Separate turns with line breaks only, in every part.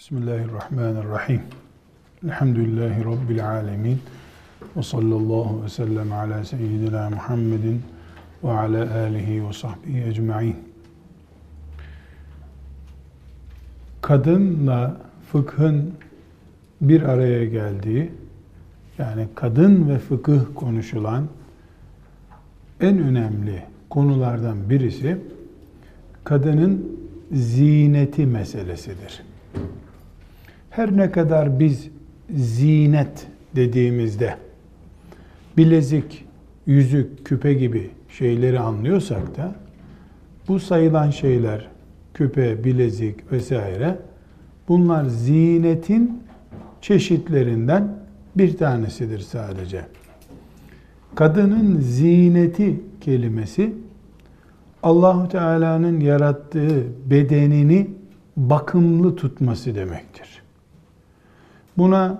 Bismillahirrahmanirrahim. Elhamdülillahi Rabbil alemin. Ve sallallahu ve sellem ala seyyidina Muhammedin ve ala alihi ve sahbihi ecma'in. Kadınla fıkhın bir araya geldiği, yani kadın ve fıkıh konuşulan en önemli konulardan birisi kadının zineti meselesidir. Her ne kadar biz zinet dediğimizde bilezik, yüzük, küpe gibi şeyleri anlıyorsak da bu sayılan şeyler küpe, bilezik vesaire bunlar zinetin çeşitlerinden bir tanesidir sadece. Kadının zineti kelimesi Allahu Teala'nın yarattığı bedenini bakımlı tutması demektir. Buna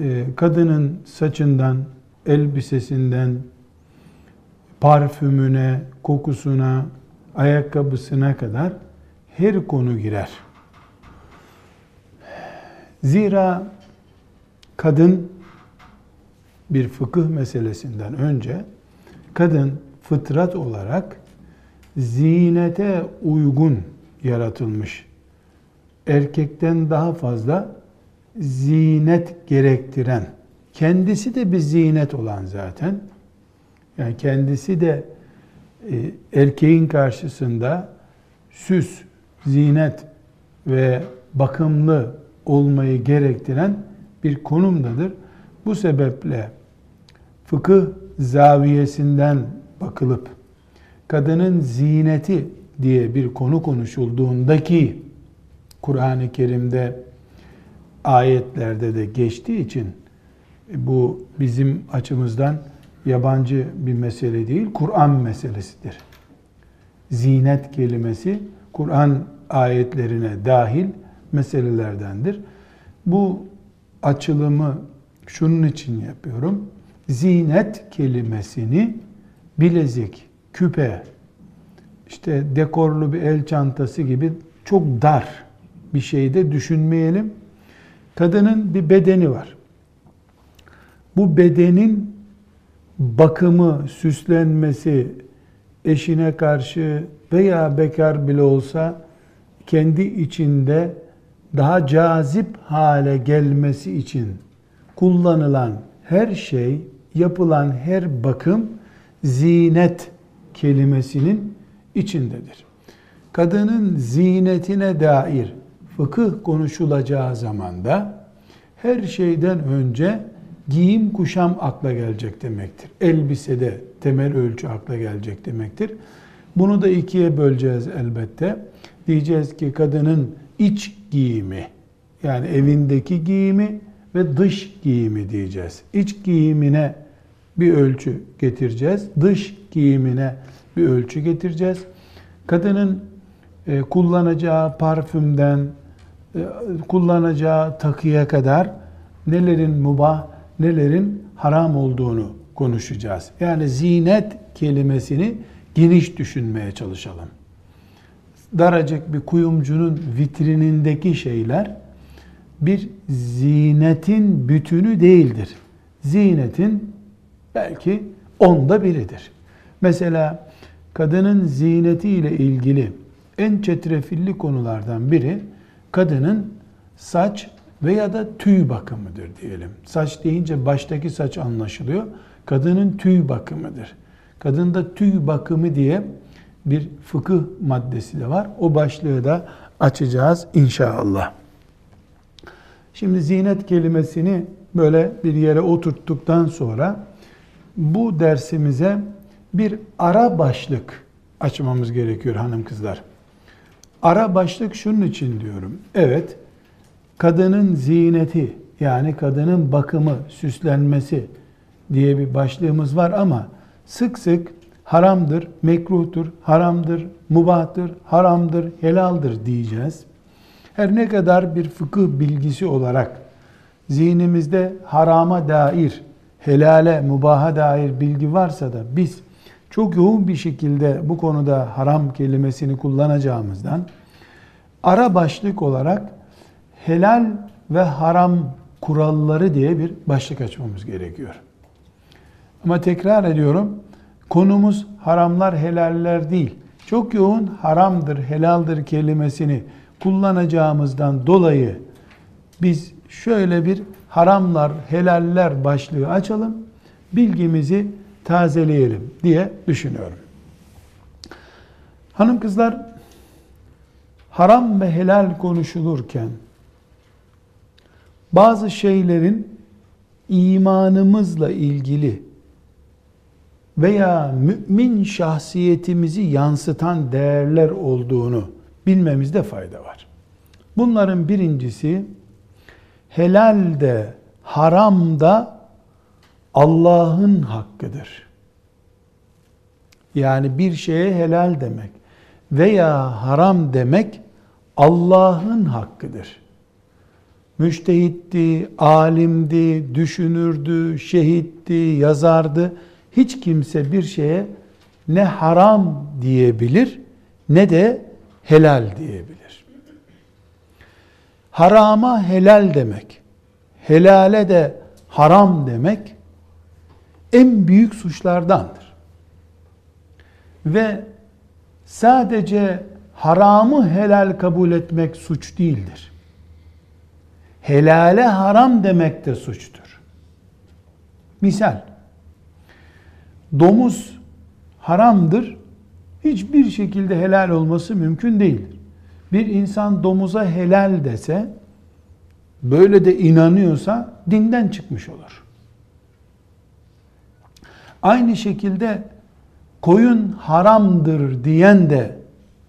e, kadının saçından, elbisesinden, parfümüne, kokusuna, ayakkabısına kadar her konu girer. Zira kadın bir fıkıh meselesinden önce kadın fıtrat olarak zinete uygun yaratılmış. Erkekten daha fazla zinet gerektiren, kendisi de bir zinet olan zaten. Yani kendisi de e, erkeğin karşısında süs, zinet ve bakımlı olmayı gerektiren bir konumdadır. Bu sebeple fıkıh zaviyesinden bakılıp kadının zineti diye bir konu konuşulduğundaki Kur'an-ı Kerim'de ayetlerde de geçtiği için bu bizim açımızdan yabancı bir mesele değil, Kur'an meselesidir. Zinet kelimesi Kur'an ayetlerine dahil meselelerdendir. Bu açılımı şunun için yapıyorum. Zinet kelimesini bilezik, küpe, işte dekorlu bir el çantası gibi çok dar bir şeyde düşünmeyelim. Kadının bir bedeni var. Bu bedenin bakımı, süslenmesi, eşine karşı veya bekar bile olsa kendi içinde daha cazip hale gelmesi için kullanılan her şey, yapılan her bakım zinet kelimesinin içindedir. Kadının zinetine dair fıkıh konuşulacağı zaman da her şeyden önce giyim kuşam akla gelecek demektir. Elbisede temel ölçü akla gelecek demektir. Bunu da ikiye böleceğiz elbette. Diyeceğiz ki kadının iç giyimi yani evindeki giyimi ve dış giyimi diyeceğiz. İç giyimine bir ölçü getireceğiz. Dış giyimine bir ölçü getireceğiz. Kadının e, kullanacağı parfümden, kullanacağı takıya kadar nelerin mubah, nelerin haram olduğunu konuşacağız. Yani zinet kelimesini geniş düşünmeye çalışalım. Daracık bir kuyumcunun vitrinindeki şeyler bir zinetin bütünü değildir. Zinetin belki onda biridir. Mesela kadının zineti ile ilgili en çetrefilli konulardan biri kadının saç veya da tüy bakımıdır diyelim. Saç deyince baştaki saç anlaşılıyor. Kadının tüy bakımıdır. Kadında tüy bakımı diye bir fıkıh maddesi de var. O başlığı da açacağız inşallah. Şimdi zinet kelimesini böyle bir yere oturttuktan sonra bu dersimize bir ara başlık açmamız gerekiyor hanım kızlar. Ara başlık şunun için diyorum. Evet, kadının zineti yani kadının bakımı, süslenmesi diye bir başlığımız var ama sık sık haramdır, mekruhtur, haramdır, mubahtır, haramdır, helaldir diyeceğiz. Her ne kadar bir fıkıh bilgisi olarak zihnimizde harama dair, helale, mubaha dair bilgi varsa da biz çok yoğun bir şekilde bu konuda haram kelimesini kullanacağımızdan ara başlık olarak helal ve haram kuralları diye bir başlık açmamız gerekiyor. Ama tekrar ediyorum, konumuz haramlar helaller değil. Çok yoğun haramdır, helaldir kelimesini kullanacağımızdan dolayı biz şöyle bir haramlar, helaller başlığı açalım. Bilgimizi tazeleyelim diye düşünüyorum. Hanım kızlar haram ve helal konuşulurken bazı şeylerin imanımızla ilgili veya mümin şahsiyetimizi yansıtan değerler olduğunu bilmemizde fayda var. Bunların birincisi helal de haram da Allah'ın hakkıdır. Yani bir şeye helal demek veya haram demek Allah'ın hakkıdır. Müştehitti, alimdi, düşünürdü, şehitti, yazardı. Hiç kimse bir şeye ne haram diyebilir ne de helal diyebilir. Harama helal demek, helale de haram demek en büyük suçlardandır. Ve sadece haramı helal kabul etmek suç değildir. Helale haram demek de suçtur. Misal, domuz haramdır, hiçbir şekilde helal olması mümkün değildir. Bir insan domuza helal dese, böyle de inanıyorsa dinden çıkmış olur. Aynı şekilde koyun haramdır diyen de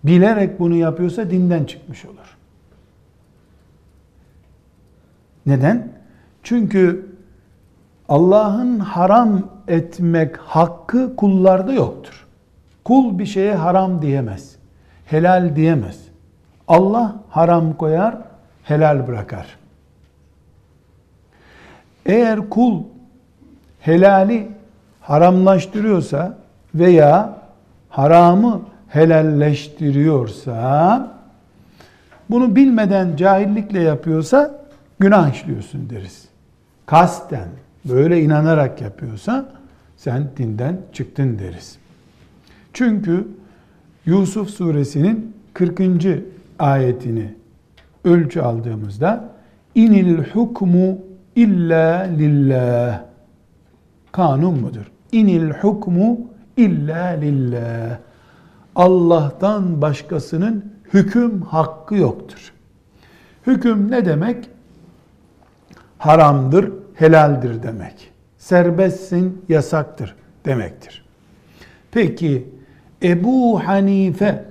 bilerek bunu yapıyorsa dinden çıkmış olur. Neden? Çünkü Allah'ın haram etmek hakkı kullarda yoktur. Kul bir şeye haram diyemez. Helal diyemez. Allah haram koyar, helal bırakar. Eğer kul helali haramlaştırıyorsa veya haramı helalleştiriyorsa bunu bilmeden cahillikle yapıyorsa günah işliyorsun deriz. Kasten böyle inanarak yapıyorsa sen dinden çıktın deriz. Çünkü Yusuf suresinin 40. ayetini ölçü aldığımızda inil hukmu illa lillah kanun mudur? İnil hukmu illa lillah. Allah'tan başkasının hüküm hakkı yoktur. Hüküm ne demek? Haramdır, helaldir demek. Serbestsin, yasaktır demektir. Peki Ebu Hanife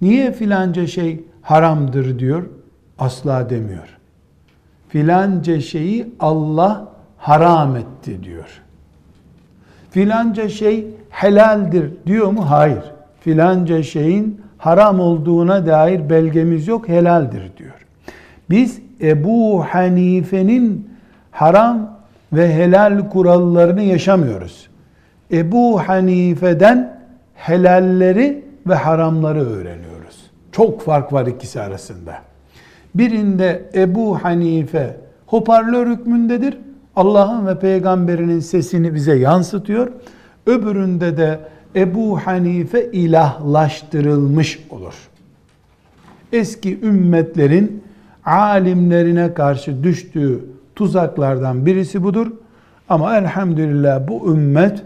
niye filanca şey haramdır diyor? Asla demiyor. Filanca şeyi Allah haram etti diyor. Filanca şey helaldir diyor mu? Hayır. Filanca şeyin haram olduğuna dair belgemiz yok, helaldir diyor. Biz Ebu Hanife'nin haram ve helal kurallarını yaşamıyoruz. Ebu Hanife'den helalleri ve haramları öğreniyoruz. Çok fark var ikisi arasında. Birinde Ebu Hanife hoparlör hükmündedir. Allah'ın ve peygamberinin sesini bize yansıtıyor. Öbüründe de Ebu Hanife ilahlaştırılmış olur. Eski ümmetlerin alimlerine karşı düştüğü tuzaklardan birisi budur. Ama elhamdülillah bu ümmet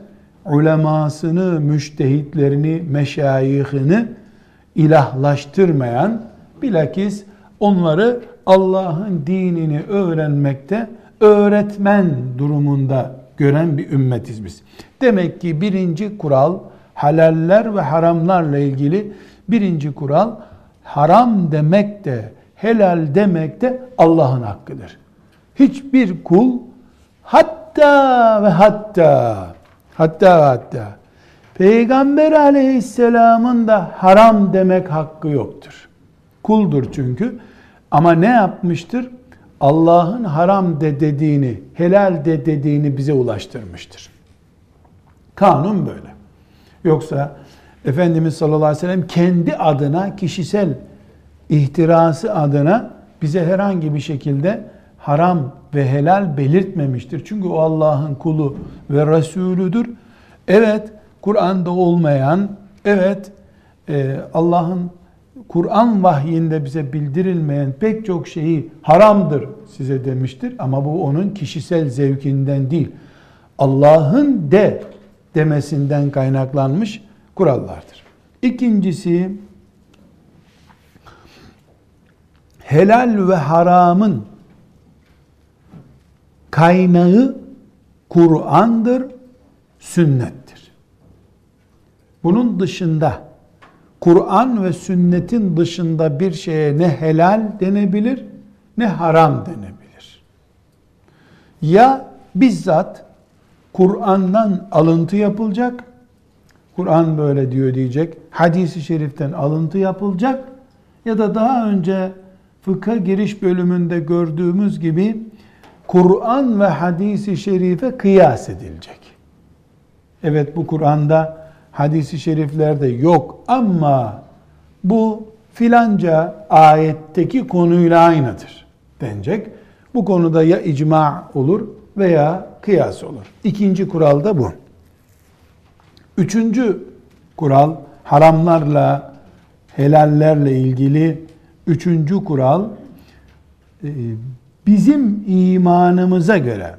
ulemasını, müştehitlerini, meşayihini ilahlaştırmayan, bilakis onları Allah'ın dinini öğrenmekte öğretmen durumunda gören bir ümmetiz biz. Demek ki birinci kural halaller ve haramlarla ilgili birinci kural haram demek de helal demek de Allah'ın hakkıdır. Hiçbir kul hatta ve hatta hatta ve hatta Peygamber aleyhisselamın da haram demek hakkı yoktur. Kuldur çünkü. Ama ne yapmıştır? Allah'ın haram de dediğini, helal de dediğini bize ulaştırmıştır. Kanun böyle. Yoksa Efendimiz sallallahu aleyhi ve sellem kendi adına, kişisel ihtirası adına bize herhangi bir şekilde haram ve helal belirtmemiştir. Çünkü o Allah'ın kulu ve Resulüdür. Evet, Kur'an'da olmayan, evet e, Allah'ın Kur'an vahyinde bize bildirilmeyen pek çok şeyi haramdır size demiştir. Ama bu onun kişisel zevkinden değil. Allah'ın de demesinden kaynaklanmış kurallardır. İkincisi helal ve haramın kaynağı Kur'an'dır, sünnettir. Bunun dışında Kur'an ve sünnetin dışında bir şeye ne helal denebilir ne haram denebilir. Ya bizzat Kur'an'dan alıntı yapılacak, Kur'an böyle diyor diyecek, hadisi şeriften alıntı yapılacak ya da daha önce fıkha giriş bölümünde gördüğümüz gibi Kur'an ve hadisi şerife kıyas edilecek. Evet bu Kur'an'da hadisi şeriflerde yok ama bu filanca ayetteki konuyla aynıdır denecek. Bu konuda ya icma olur veya kıyas olur. İkinci kural da bu. Üçüncü kural haramlarla helallerle ilgili üçüncü kural e, bizim imanımıza göre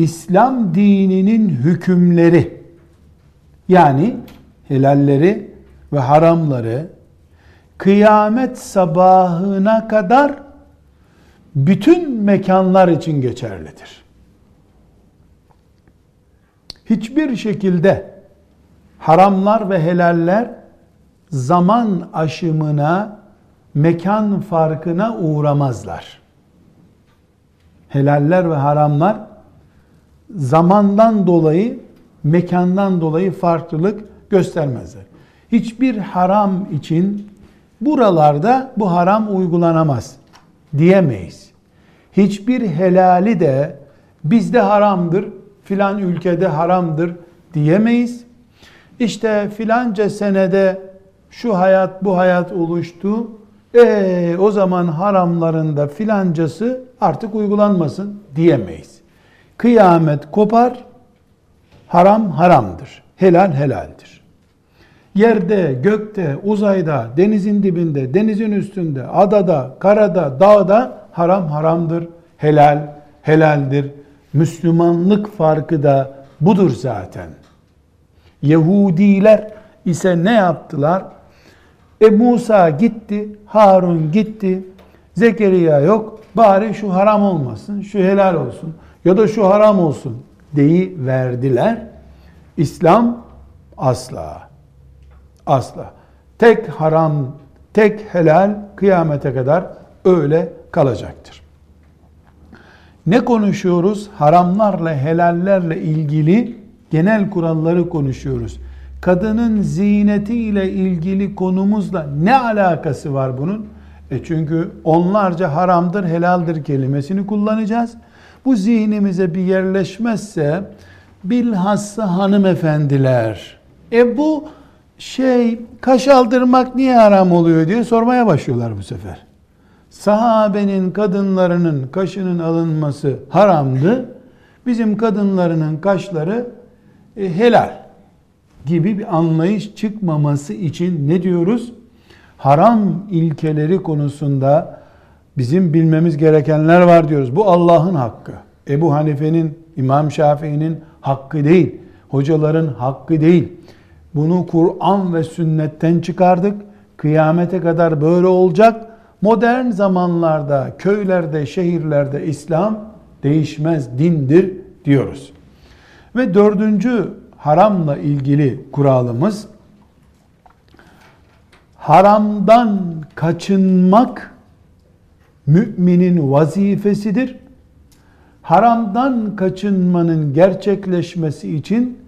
İslam dininin hükümleri yani helalleri ve haramları kıyamet sabahına kadar bütün mekanlar için geçerlidir. Hiçbir şekilde haramlar ve helaller zaman aşımına, mekan farkına uğramazlar. Helaller ve haramlar zamandan dolayı, mekandan dolayı farklılık göstermezler. Hiçbir haram için buralarda bu haram uygulanamaz diyemeyiz. Hiçbir helali de bizde haramdır, filan ülkede haramdır diyemeyiz. İşte filanca senede şu hayat bu hayat oluştu. E o zaman haramlarında filancası artık uygulanmasın diyemeyiz. Kıyamet kopar, haram haramdır. Helal helaldir. Yerde, gökte, uzayda, denizin dibinde, denizin üstünde, adada, karada, dağda haram haramdır. Helal helaldir. Müslümanlık farkı da budur zaten. Yahudiler ise ne yaptılar? E Musa gitti, Harun gitti, Zekeriya yok, bari şu haram olmasın, şu helal olsun ya da şu haram olsun deyi verdiler. İslam asla, asla. Tek haram, tek helal kıyamete kadar öyle kalacaktır. Ne konuşuyoruz? Haramlarla, helallerle ilgili genel kuralları konuşuyoruz. Kadının zinetiyle ilgili konumuzla ne alakası var bunun? E çünkü onlarca haramdır, helaldir kelimesini kullanacağız. Bu zihnimize bir yerleşmezse bilhassa hanımefendiler. E bu şey kaş aldırmak niye haram oluyor diye sormaya başlıyorlar bu sefer. Sahabenin kadınlarının kaşının alınması haramdı. Bizim kadınlarının kaşları e, helal gibi bir anlayış çıkmaması için ne diyoruz? Haram ilkeleri konusunda bizim bilmemiz gerekenler var diyoruz. Bu Allah'ın hakkı. Ebu Hanife'nin, İmam Şafii'nin hakkı değil. Hocaların hakkı değil. Bunu Kur'an ve sünnetten çıkardık. Kıyamete kadar böyle olacak. Modern zamanlarda, köylerde, şehirlerde İslam değişmez dindir diyoruz. Ve dördüncü haramla ilgili kuralımız haramdan kaçınmak müminin vazifesidir. Haramdan kaçınmanın gerçekleşmesi için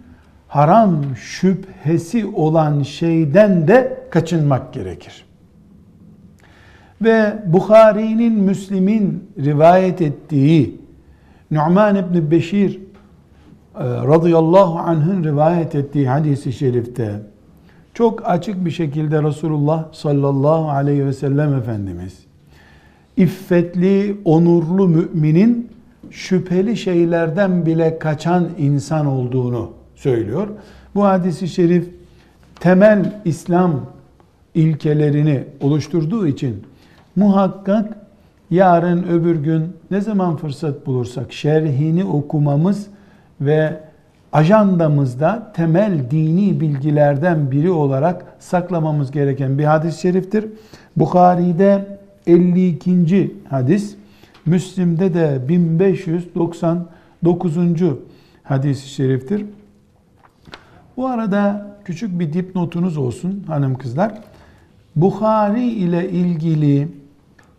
haram şüphesi olan şeyden de kaçınmak gerekir. Ve Bukhari'nin, Müslim'in rivayet ettiği Nu'man ibn Beşir e, radıyallahu anh'ın rivayet ettiği hadisi şerifte çok açık bir şekilde Resulullah sallallahu aleyhi ve sellem Efendimiz iffetli, onurlu müminin şüpheli şeylerden bile kaçan insan olduğunu söylüyor. Bu hadisi şerif temel İslam ilkelerini oluşturduğu için muhakkak yarın öbür gün ne zaman fırsat bulursak şerhini okumamız ve ajandamızda temel dini bilgilerden biri olarak saklamamız gereken bir hadis-i şeriftir. Bukhari'de 52. hadis, Müslim'de de 1599. hadis-i şeriftir. Bu arada küçük bir dipnotunuz olsun hanım kızlar. Bukhari ile ilgili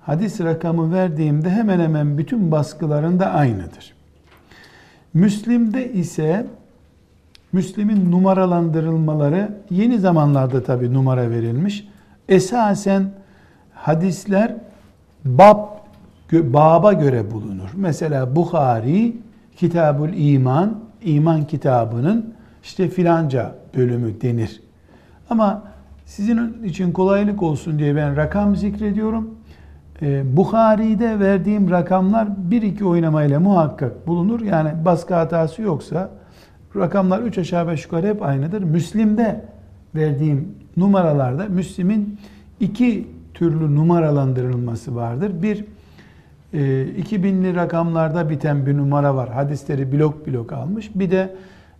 hadis rakamı verdiğimde hemen hemen bütün baskılarında aynıdır. Müslim'de ise Müslim'in numaralandırılmaları yeni zamanlarda tabi numara verilmiş. Esasen hadisler bab baba göre bulunur. Mesela Bukhari Kitabul İman, iman kitabının işte filanca bölümü denir. Ama sizin için kolaylık olsun diye ben rakam zikrediyorum. Ee, Bukhari'de verdiğim rakamlar bir iki oynamayla muhakkak bulunur. Yani baskı hatası yoksa rakamlar üç aşağı beş yukarı hep aynıdır. Müslim'de verdiğim numaralarda Müslim'in iki türlü numaralandırılması vardır. Bir, 2000'li e, rakamlarda biten bir numara var. Hadisleri blok blok almış. Bir de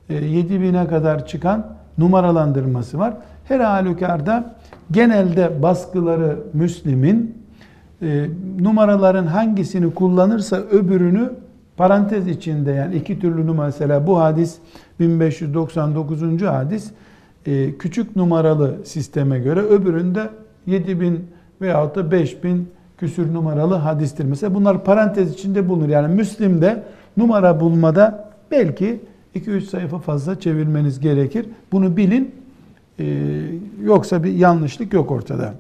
7000'e kadar çıkan numaralandırması var. Her halükarda genelde baskıları Müslim'in e, numaraların hangisini kullanırsa öbürünü parantez içinde yani iki türlü numara mesela bu hadis 1599. hadis e, küçük numaralı sisteme göre öbüründe 7000 veyahut da 5000 küsür numaralı hadistir. Mesela bunlar parantez içinde bulunur. Yani Müslim'de numara bulmada belki 2-3 sayfa fazla çevirmeniz gerekir. Bunu bilin. Ee, yoksa bir yanlışlık yok ortada.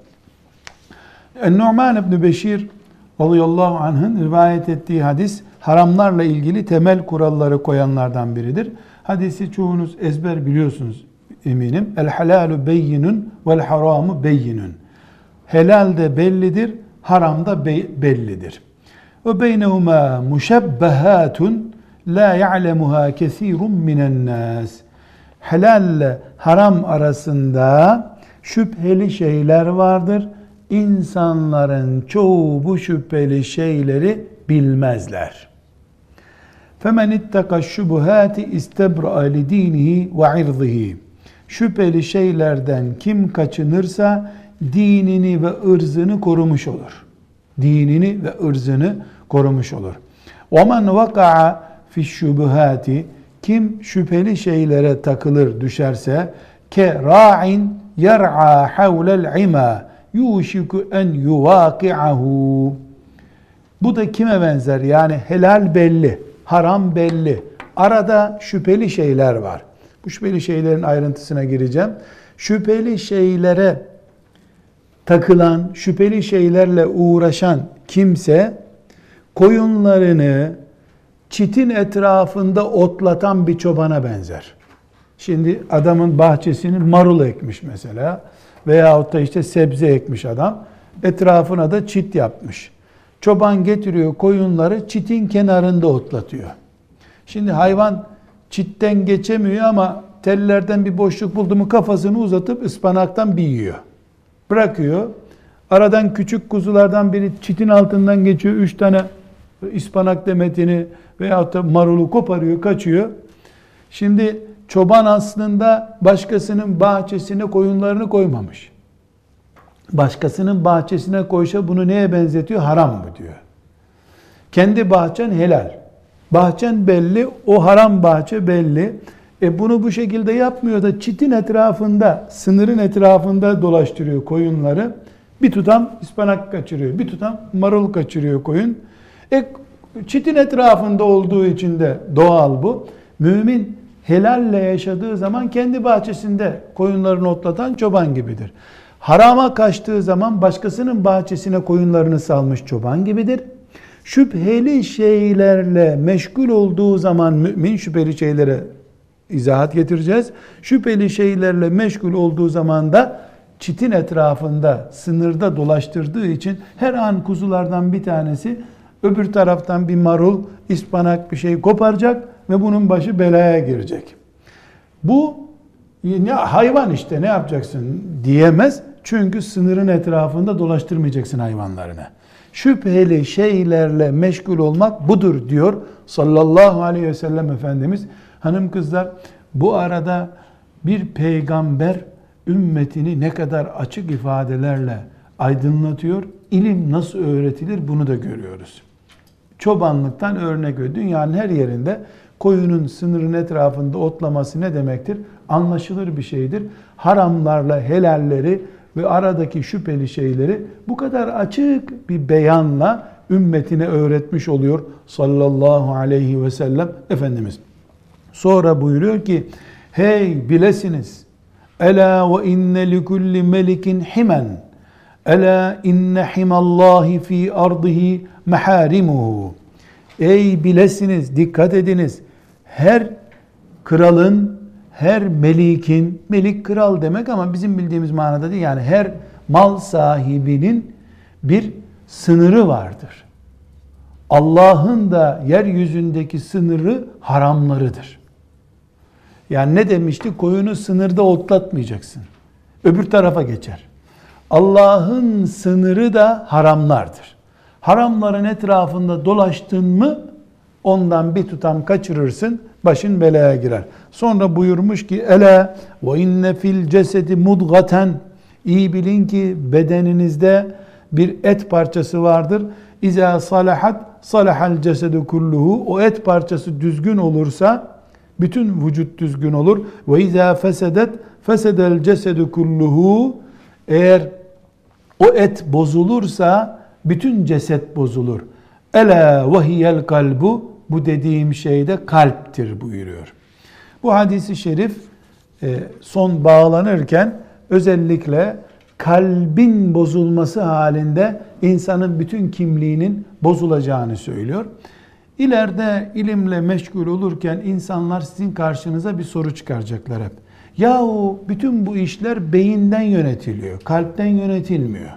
Numan İbni Beşir radıyallahu anh'ın rivayet ettiği hadis haramlarla ilgili temel kuralları koyanlardan biridir. Hadisi çoğunuz ezber biliyorsunuz eminim. El halalu beyinun vel haramu beyinun helal de bellidir, haram da be bellidir. Ve beynehuma muşebbehatun la ya'lemuha kesirun minen nas. Helalle haram arasında şüpheli şeyler vardır. İnsanların çoğu bu şüpheli şeyleri bilmezler. Femen ittaka şubuhati istebra li dinihi ve irzihi. Şüpheli şeylerden kim kaçınırsa dinini ve ırzını korumuş olur. Dinini ve ırzını korumuş olur. وَمَنْ وَقَعَ فِي الشُّبُهَاتِ Kim şüpheli şeylere takılır düşerse ke ra'in yer'a havlel ima yuşiku en yuvaki'ahu bu da kime benzer? Yani helal belli, haram belli. Arada şüpheli şeyler var. Bu şüpheli şeylerin ayrıntısına gireceğim. Şüpheli şeylere takılan, şüpheli şeylerle uğraşan kimse koyunlarını çitin etrafında otlatan bir çobana benzer. Şimdi adamın bahçesini marul ekmiş mesela veyahut da işte sebze ekmiş adam. Etrafına da çit yapmış. Çoban getiriyor koyunları çitin kenarında otlatıyor. Şimdi hayvan çitten geçemiyor ama tellerden bir boşluk buldu mu kafasını uzatıp ıspanaktan bir yiyor. Bırakıyor. Aradan küçük kuzulardan biri çitin altından geçiyor. Üç tane ıspanak demetini veyahut da marulu koparıyor, kaçıyor. Şimdi çoban aslında başkasının bahçesine koyunlarını koymamış başkasının bahçesine koysa bunu neye benzetiyor? Haram mı diyor. Kendi bahçen helal. Bahçen belli, o haram bahçe belli. E bunu bu şekilde yapmıyor da çitin etrafında, sınırın etrafında dolaştırıyor koyunları. Bir tutam ıspanak kaçırıyor, bir tutam marul kaçırıyor koyun. E çitin etrafında olduğu için de doğal bu. Mümin helalle yaşadığı zaman kendi bahçesinde koyunlarını otlatan çoban gibidir. Harama kaçtığı zaman başkasının bahçesine koyunlarını salmış çoban gibidir. Şüpheli şeylerle meşgul olduğu zaman mümin şüpheli şeylere izahat getireceğiz. Şüpheli şeylerle meşgul olduğu zaman da çitin etrafında, sınırda dolaştırdığı için her an kuzulardan bir tanesi öbür taraftan bir marul, ispanak bir şey koparacak ve bunun başı belaya girecek. Bu ne hayvan işte ne yapacaksın diyemez. Çünkü sınırın etrafında dolaştırmayacaksın hayvanlarını. Şüpheli şeylerle meşgul olmak budur diyor sallallahu aleyhi ve sellem Efendimiz. Hanım kızlar bu arada bir peygamber ümmetini ne kadar açık ifadelerle aydınlatıyor. İlim nasıl öğretilir bunu da görüyoruz. Çobanlıktan örnek veriyor. Dünyanın her yerinde koyunun sınırın etrafında otlaması ne demektir? Anlaşılır bir şeydir. Haramlarla helalleri ve aradaki şüpheli şeyleri bu kadar açık bir beyanla ümmetine öğretmiş oluyor sallallahu aleyhi ve sellem Efendimiz. Sonra buyuruyor ki hey bilesiniz ela ve inne li kulli melikin himen ela inne himallahi fi ardihi maharimuhu ey bilesiniz dikkat ediniz her kralın her melikin, melik kral demek ama bizim bildiğimiz manada değil. Yani her mal sahibinin bir sınırı vardır. Allah'ın da yeryüzündeki sınırı haramlarıdır. Yani ne demişti? Koyunu sınırda otlatmayacaksın. Öbür tarafa geçer. Allah'ın sınırı da haramlardır. Haramların etrafında dolaştın mı ondan bir tutam kaçırırsın başın belaya girer. Sonra buyurmuş ki ela ve inne fil cesedi mudgaten iyi bilin ki bedeninizde bir et parçası vardır. İza salahat salahal cesedu kulluhu o et parçası düzgün olursa bütün vücut düzgün olur. Ve izâ fesedet fesedel cesedu kulluhu eğer o et bozulursa bütün ceset bozulur. Ela ve hiyel kalbu bu dediğim şey de kalptir buyuruyor. Bu hadisi şerif e, son bağlanırken özellikle kalbin bozulması halinde insanın bütün kimliğinin bozulacağını söylüyor. İleride ilimle meşgul olurken insanlar sizin karşınıza bir soru çıkaracaklar hep. Yahu bütün bu işler beyinden yönetiliyor, kalpten yönetilmiyor.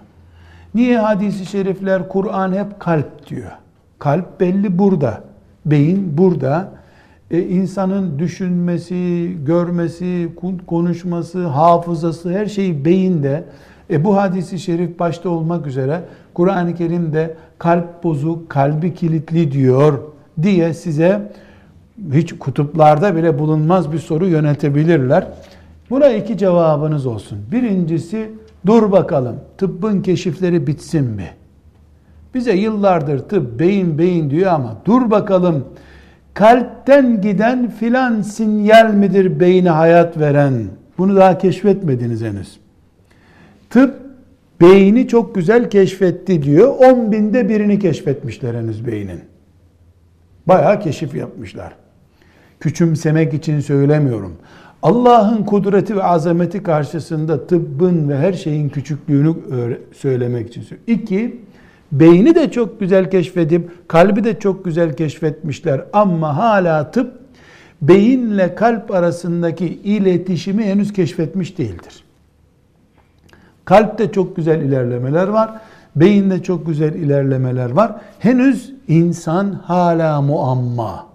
Niye hadisi şerifler, Kur'an hep kalp diyor? Kalp belli burada. Beyin burada. E, insanın düşünmesi, görmesi, konuşması, hafızası her şey beyinde. E, bu hadisi şerif başta olmak üzere Kur'an-ı Kerim'de kalp bozuk, kalbi kilitli diyor diye size hiç kutuplarda bile bulunmaz bir soru yönetebilirler. Buna iki cevabınız olsun. Birincisi dur bakalım tıbbın keşifleri bitsin mi? Bize yıllardır tıp beyin beyin diyor ama dur bakalım kalpten giden filan sinyal midir beyine hayat veren? Bunu daha keşfetmediniz henüz. Tıp beyni çok güzel keşfetti diyor. 10 binde birini keşfetmişler henüz beynin. Bayağı keşif yapmışlar. Küçümsemek için söylemiyorum. Allah'ın kudreti ve azameti karşısında tıbbın ve her şeyin küçüklüğünü söylemek için söylüyorum. İki, Beyni de çok güzel keşfedip kalbi de çok güzel keşfetmişler ama hala tıp beyinle kalp arasındaki iletişimi henüz keşfetmiş değildir. Kalpte çok güzel ilerlemeler var. Beyinde çok güzel ilerlemeler var. Henüz insan hala muamma.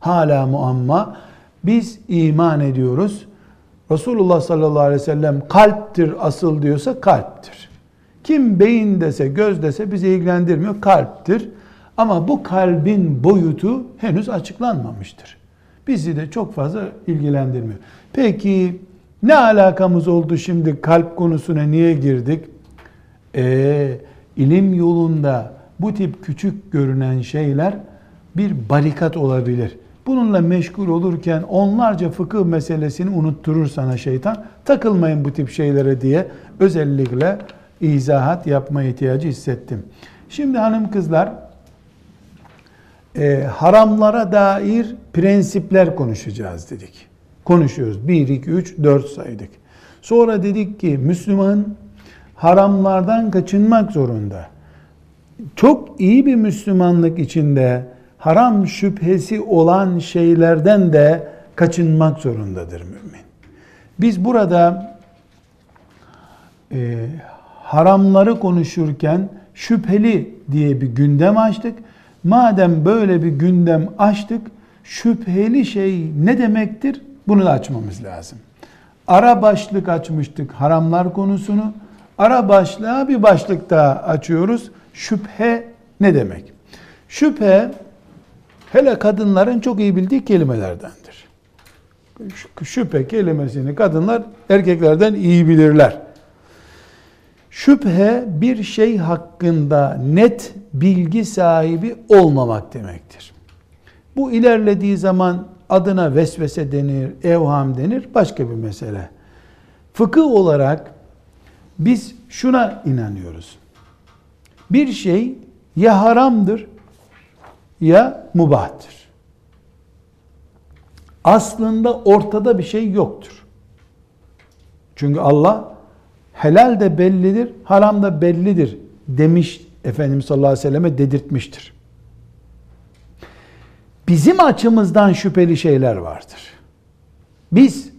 Hala muamma. Biz iman ediyoruz. Resulullah sallallahu aleyhi ve sellem kalptir asıl diyorsa kalptir. Kim beyin dese, göz dese bizi ilgilendirmiyor. Kalptir. Ama bu kalbin boyutu henüz açıklanmamıştır. Bizi de çok fazla ilgilendirmiyor. Peki ne alakamız oldu şimdi kalp konusuna niye girdik? Ee, ilim yolunda bu tip küçük görünen şeyler bir barikat olabilir. Bununla meşgul olurken onlarca fıkıh meselesini unutturur sana şeytan. Takılmayın bu tip şeylere diye özellikle izahat yapma ihtiyacı hissettim. Şimdi hanım kızlar e, haramlara dair prensipler konuşacağız dedik. Konuşuyoruz. 1, 2, 3, 4 saydık. Sonra dedik ki Müslüman haramlardan kaçınmak zorunda. Çok iyi bir Müslümanlık içinde haram şüphesi olan şeylerden de kaçınmak zorundadır mümin. Biz burada e, haramları konuşurken şüpheli diye bir gündem açtık. Madem böyle bir gündem açtık, şüpheli şey ne demektir? Bunu da açmamız lazım. Ara başlık açmıştık haramlar konusunu. Ara başlığa bir başlık daha açıyoruz. Şüphe ne demek? Şüphe hele kadınların çok iyi bildiği kelimelerdendir. Şüphe kelimesini kadınlar erkeklerden iyi bilirler. Şüphe bir şey hakkında net bilgi sahibi olmamak demektir. Bu ilerlediği zaman adına vesvese denir, evham denir, başka bir mesele. Fıkıh olarak biz şuna inanıyoruz. Bir şey ya haramdır ya mubahtır. Aslında ortada bir şey yoktur. Çünkü Allah helal de bellidir, haram da bellidir demiş Efendimiz sallallahu aleyhi ve selleme dedirtmiştir. Bizim açımızdan şüpheli şeyler vardır. Biz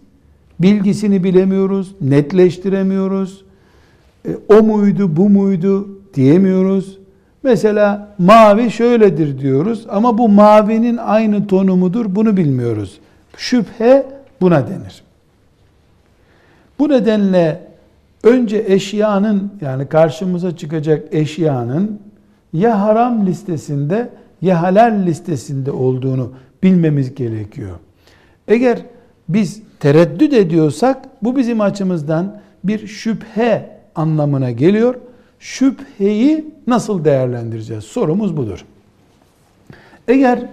bilgisini bilemiyoruz, netleştiremiyoruz. E, o muydu, bu muydu diyemiyoruz. Mesela mavi şöyledir diyoruz ama bu mavinin aynı tonu mudur bunu bilmiyoruz. Şüphe buna denir. Bu nedenle önce eşyanın yani karşımıza çıkacak eşyanın ya haram listesinde ya halal listesinde olduğunu bilmemiz gerekiyor. Eğer biz tereddüt ediyorsak bu bizim açımızdan bir şüphe anlamına geliyor. Şüpheyi nasıl değerlendireceğiz? Sorumuz budur. Eğer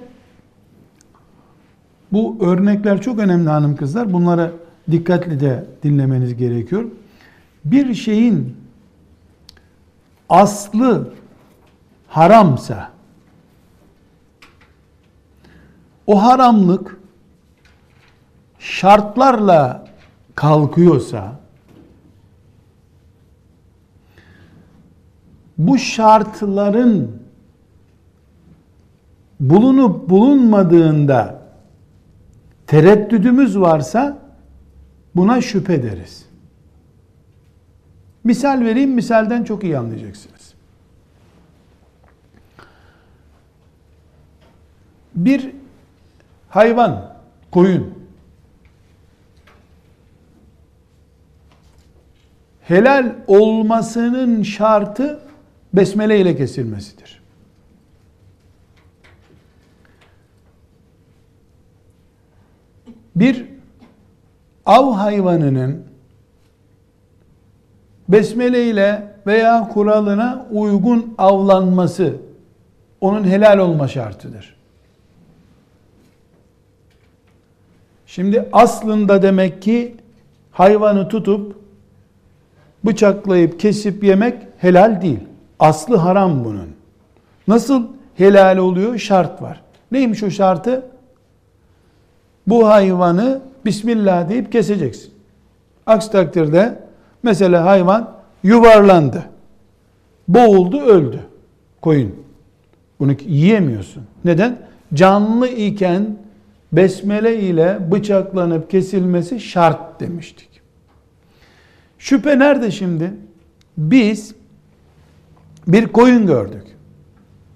bu örnekler çok önemli hanım kızlar. Bunları dikkatli de dinlemeniz gerekiyor. Bir şeyin aslı haramsa o haramlık şartlarla kalkıyorsa bu şartların bulunup bulunmadığında tereddüdümüz varsa buna şüphe deriz. Misal vereyim, misalden çok iyi anlayacaksınız. Bir hayvan, koyun helal olmasının şartı besmele ile kesilmesidir. Bir av hayvanının besmele ile veya kuralına uygun avlanması onun helal olma şartıdır. Şimdi aslında demek ki hayvanı tutup bıçaklayıp kesip yemek helal değil. Aslı haram bunun. Nasıl helal oluyor? Şart var. Neymiş o şartı? Bu hayvanı Bismillah deyip keseceksin. Aksi takdirde mesela hayvan yuvarlandı. Boğuldu, öldü. Koyun. Bunu yiyemiyorsun. Neden? Canlı iken besmele ile bıçaklanıp kesilmesi şart demiştik. Şüphe nerede şimdi? Biz bir koyun gördük.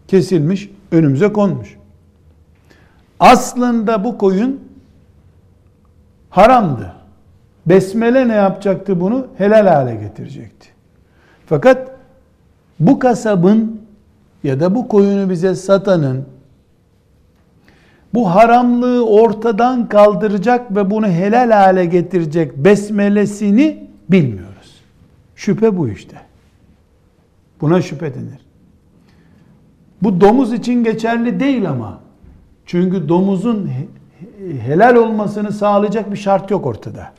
Kesilmiş, önümüze konmuş. Aslında bu koyun haramdı. Besmele ne yapacaktı bunu? Helal hale getirecekti. Fakat bu kasabın ya da bu koyunu bize satanın bu haramlığı ortadan kaldıracak ve bunu helal hale getirecek besmelesini bilmiyoruz. Şüphe bu işte. Buna şüphe denir. Bu domuz için geçerli değil ama. Çünkü domuzun helal olmasını sağlayacak bir şart yok ortada.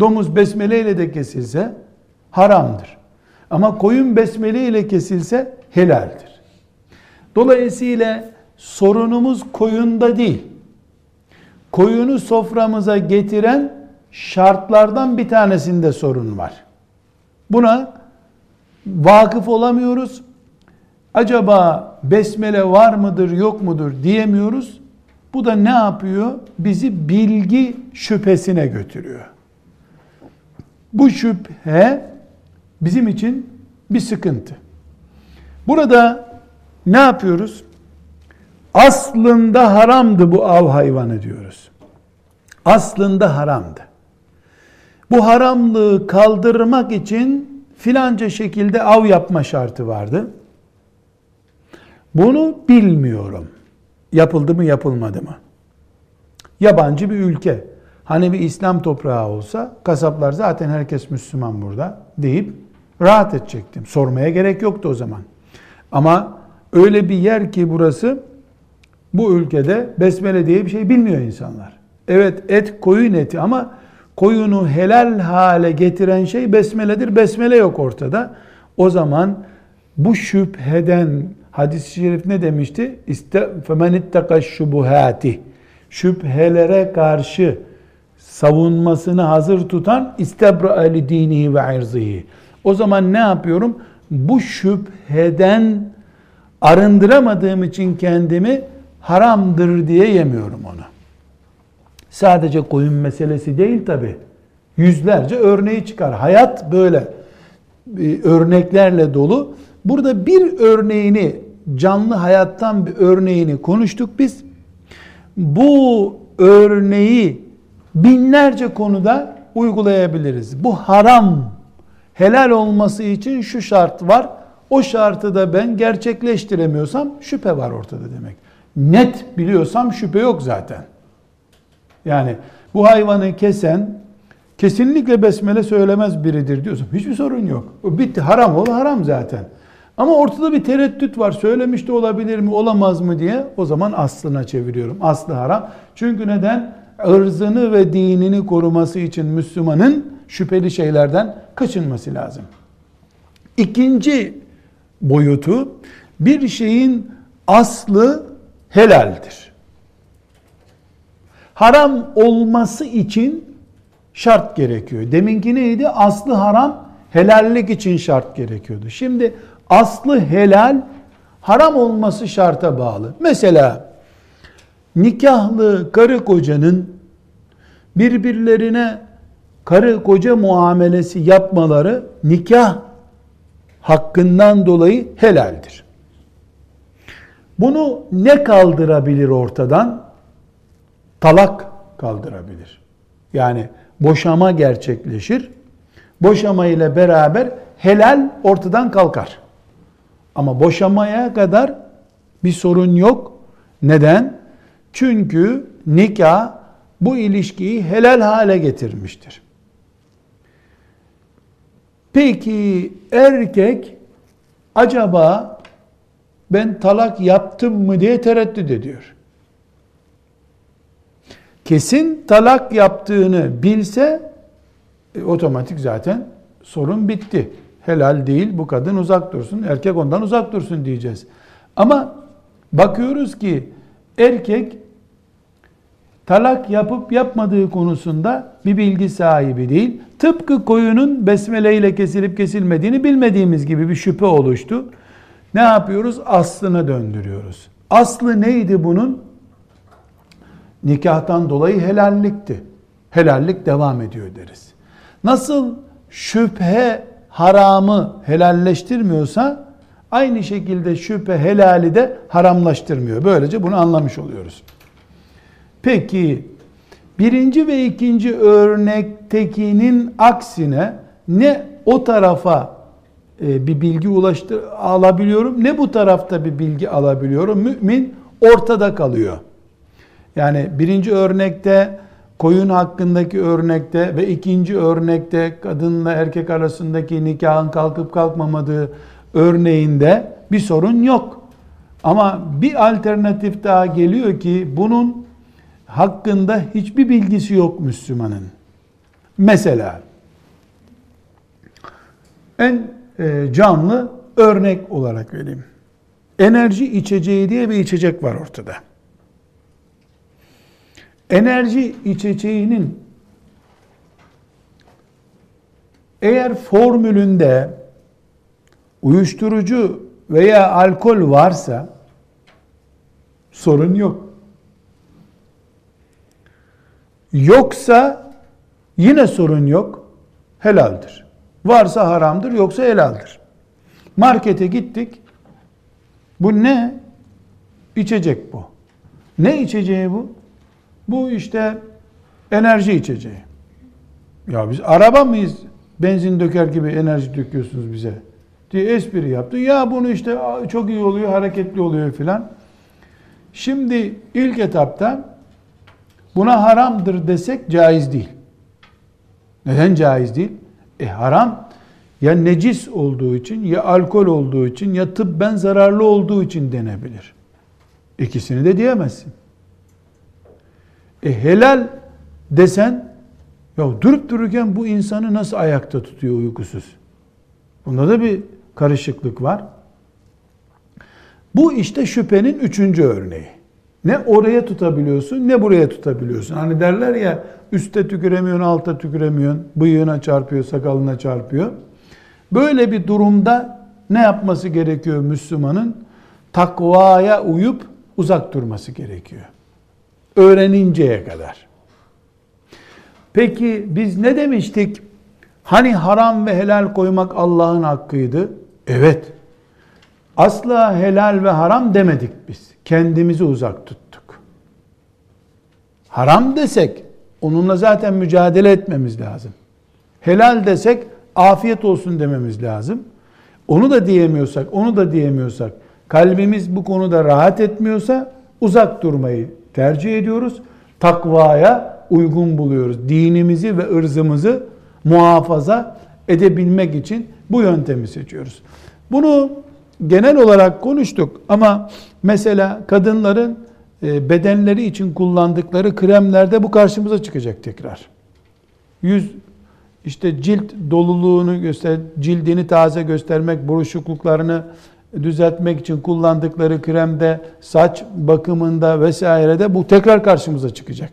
Domuz besmele ile de kesilse haramdır. Ama koyun besmele ile kesilse helaldir. Dolayısıyla sorunumuz koyunda değil. Koyunu soframıza getiren şartlardan bir tanesinde sorun var. Buna vakıf olamıyoruz. Acaba besmele var mıdır yok mudur diyemiyoruz. Bu da ne yapıyor? Bizi bilgi şüphesine götürüyor. Bu şüphe bizim için bir sıkıntı. Burada ne yapıyoruz? Aslında haramdı bu av hayvanı diyoruz. Aslında haramdı. Bu haramlığı kaldırmak için filanca şekilde av yapma şartı vardı. Bunu bilmiyorum. Yapıldı mı yapılmadı mı? Yabancı bir ülke. Hani bir İslam toprağı olsa kasaplar zaten herkes Müslüman burada deyip rahat edecektim. Sormaya gerek yoktu o zaman. Ama öyle bir yer ki burası bu ülkede besmele diye bir şey bilmiyor insanlar. Evet et koyun eti ama koyunu helal hale getiren şey besmeledir. Besmele yok ortada. O zaman bu şüpheden hadis-i şerif ne demişti? فَمَنِ اتَّقَ الشُّبُهَاتِ Şüphelere karşı savunmasını hazır tutan istebra li dinihi ve irzihi. O zaman ne yapıyorum? Bu şüpheden arındıramadığım için kendimi haramdır diye yemiyorum onu. Sadece koyun meselesi değil tabi. Yüzlerce örneği çıkar. Hayat böyle örneklerle dolu. Burada bir örneğini, canlı hayattan bir örneğini konuştuk biz. Bu örneği binlerce konuda uygulayabiliriz. Bu haram, helal olması için şu şart var. O şartı da ben gerçekleştiremiyorsam şüphe var ortada demek. Net biliyorsam şüphe yok zaten. Yani bu hayvanı kesen kesinlikle besmele söylemez biridir diyorsun. Hiçbir sorun yok. O bitti. Haram ol haram zaten. Ama ortada bir tereddüt var. Söylemiş de olabilir mi, olamaz mı diye o zaman aslına çeviriyorum. Aslı haram. Çünkü neden? ırzını ve dinini koruması için Müslümanın şüpheli şeylerden kaçınması lazım. İkinci boyutu bir şeyin aslı helaldir. Haram olması için şart gerekiyor. Deminki neydi? Aslı haram, helallik için şart gerekiyordu. Şimdi aslı helal, haram olması şarta bağlı. Mesela nikahlı karı kocanın birbirlerine karı koca muamelesi yapmaları nikah hakkından dolayı helaldir. Bunu ne kaldırabilir ortadan? Talak kaldırabilir. Yani boşama gerçekleşir. Boşama ile beraber helal ortadan kalkar. Ama boşamaya kadar bir sorun yok. Neden? Çünkü nikah bu ilişkiyi helal hale getirmiştir. Peki erkek acaba ben talak yaptım mı diye tereddüt ediyor. Kesin talak yaptığını bilse e, otomatik zaten sorun bitti. Helal değil bu kadın uzak dursun, erkek ondan uzak dursun diyeceğiz. Ama bakıyoruz ki erkek talak yapıp yapmadığı konusunda bir bilgi sahibi değil. Tıpkı koyunun besmele ile kesilip kesilmediğini bilmediğimiz gibi bir şüphe oluştu. Ne yapıyoruz? Aslına döndürüyoruz. Aslı neydi bunun? Nikahtan dolayı helallikti. Helallik devam ediyor deriz. Nasıl şüphe haramı helalleştirmiyorsa aynı şekilde şüphe helali de haramlaştırmıyor. Böylece bunu anlamış oluyoruz. Peki birinci ve ikinci örnektekinin aksine ne o tarafa bir bilgi ulaştır alabiliyorum ne bu tarafta bir bilgi alabiliyorum. Mümin ortada kalıyor. Yani birinci örnekte koyun hakkındaki örnekte ve ikinci örnekte kadınla erkek arasındaki nikahın kalkıp kalkmamadığı örneğinde bir sorun yok. Ama bir alternatif daha geliyor ki bunun hakkında hiçbir bilgisi yok Müslümanın. Mesela en e, canlı örnek olarak vereyim. Enerji içeceği diye bir içecek var ortada. Enerji içeceğinin eğer formülünde uyuşturucu veya alkol varsa sorun yok. Yoksa yine sorun yok. Helaldir. Varsa haramdır, yoksa helaldir. Markete gittik. Bu ne? İçecek bu. Ne içeceği bu? Bu işte enerji içeceği. Ya biz araba mıyız? Benzin döker gibi enerji döküyorsunuz bize. Diye espri yaptı. Ya bunu işte çok iyi oluyor, hareketli oluyor filan. Şimdi ilk etapta buna haramdır desek caiz değil. Neden caiz değil? E haram ya necis olduğu için ya alkol olduğu için ya tıbben zararlı olduğu için denebilir. İkisini de diyemezsin. E helal desen ya durup dururken bu insanı nasıl ayakta tutuyor uykusuz? Bunda da bir karışıklık var. Bu işte şüphenin üçüncü örneği. Ne oraya tutabiliyorsun ne buraya tutabiliyorsun. Hani derler ya üste tüküremiyorsun alta tüküremiyorsun. Bıyığına çarpıyor sakalına çarpıyor. Böyle bir durumda ne yapması gerekiyor Müslümanın? Takvaya uyup uzak durması gerekiyor. Öğreninceye kadar. Peki biz ne demiştik? Hani haram ve helal koymak Allah'ın hakkıydı? Evet. Asla helal ve haram demedik biz. Kendimizi uzak tuttuk. Haram desek onunla zaten mücadele etmemiz lazım. Helal desek afiyet olsun dememiz lazım. Onu da diyemiyorsak, onu da diyemiyorsak, kalbimiz bu konuda rahat etmiyorsa uzak durmayı tercih ediyoruz. Takvaya uygun buluyoruz. Dinimizi ve ırzımızı muhafaza edebilmek için bu yöntemi seçiyoruz. Bunu genel olarak konuştuk ama mesela kadınların e, bedenleri için kullandıkları kremlerde bu karşımıza çıkacak tekrar. Yüz işte cilt doluluğunu göster, cildini taze göstermek, buruşukluklarını düzeltmek için kullandıkları kremde, saç bakımında vesairede bu tekrar karşımıza çıkacak.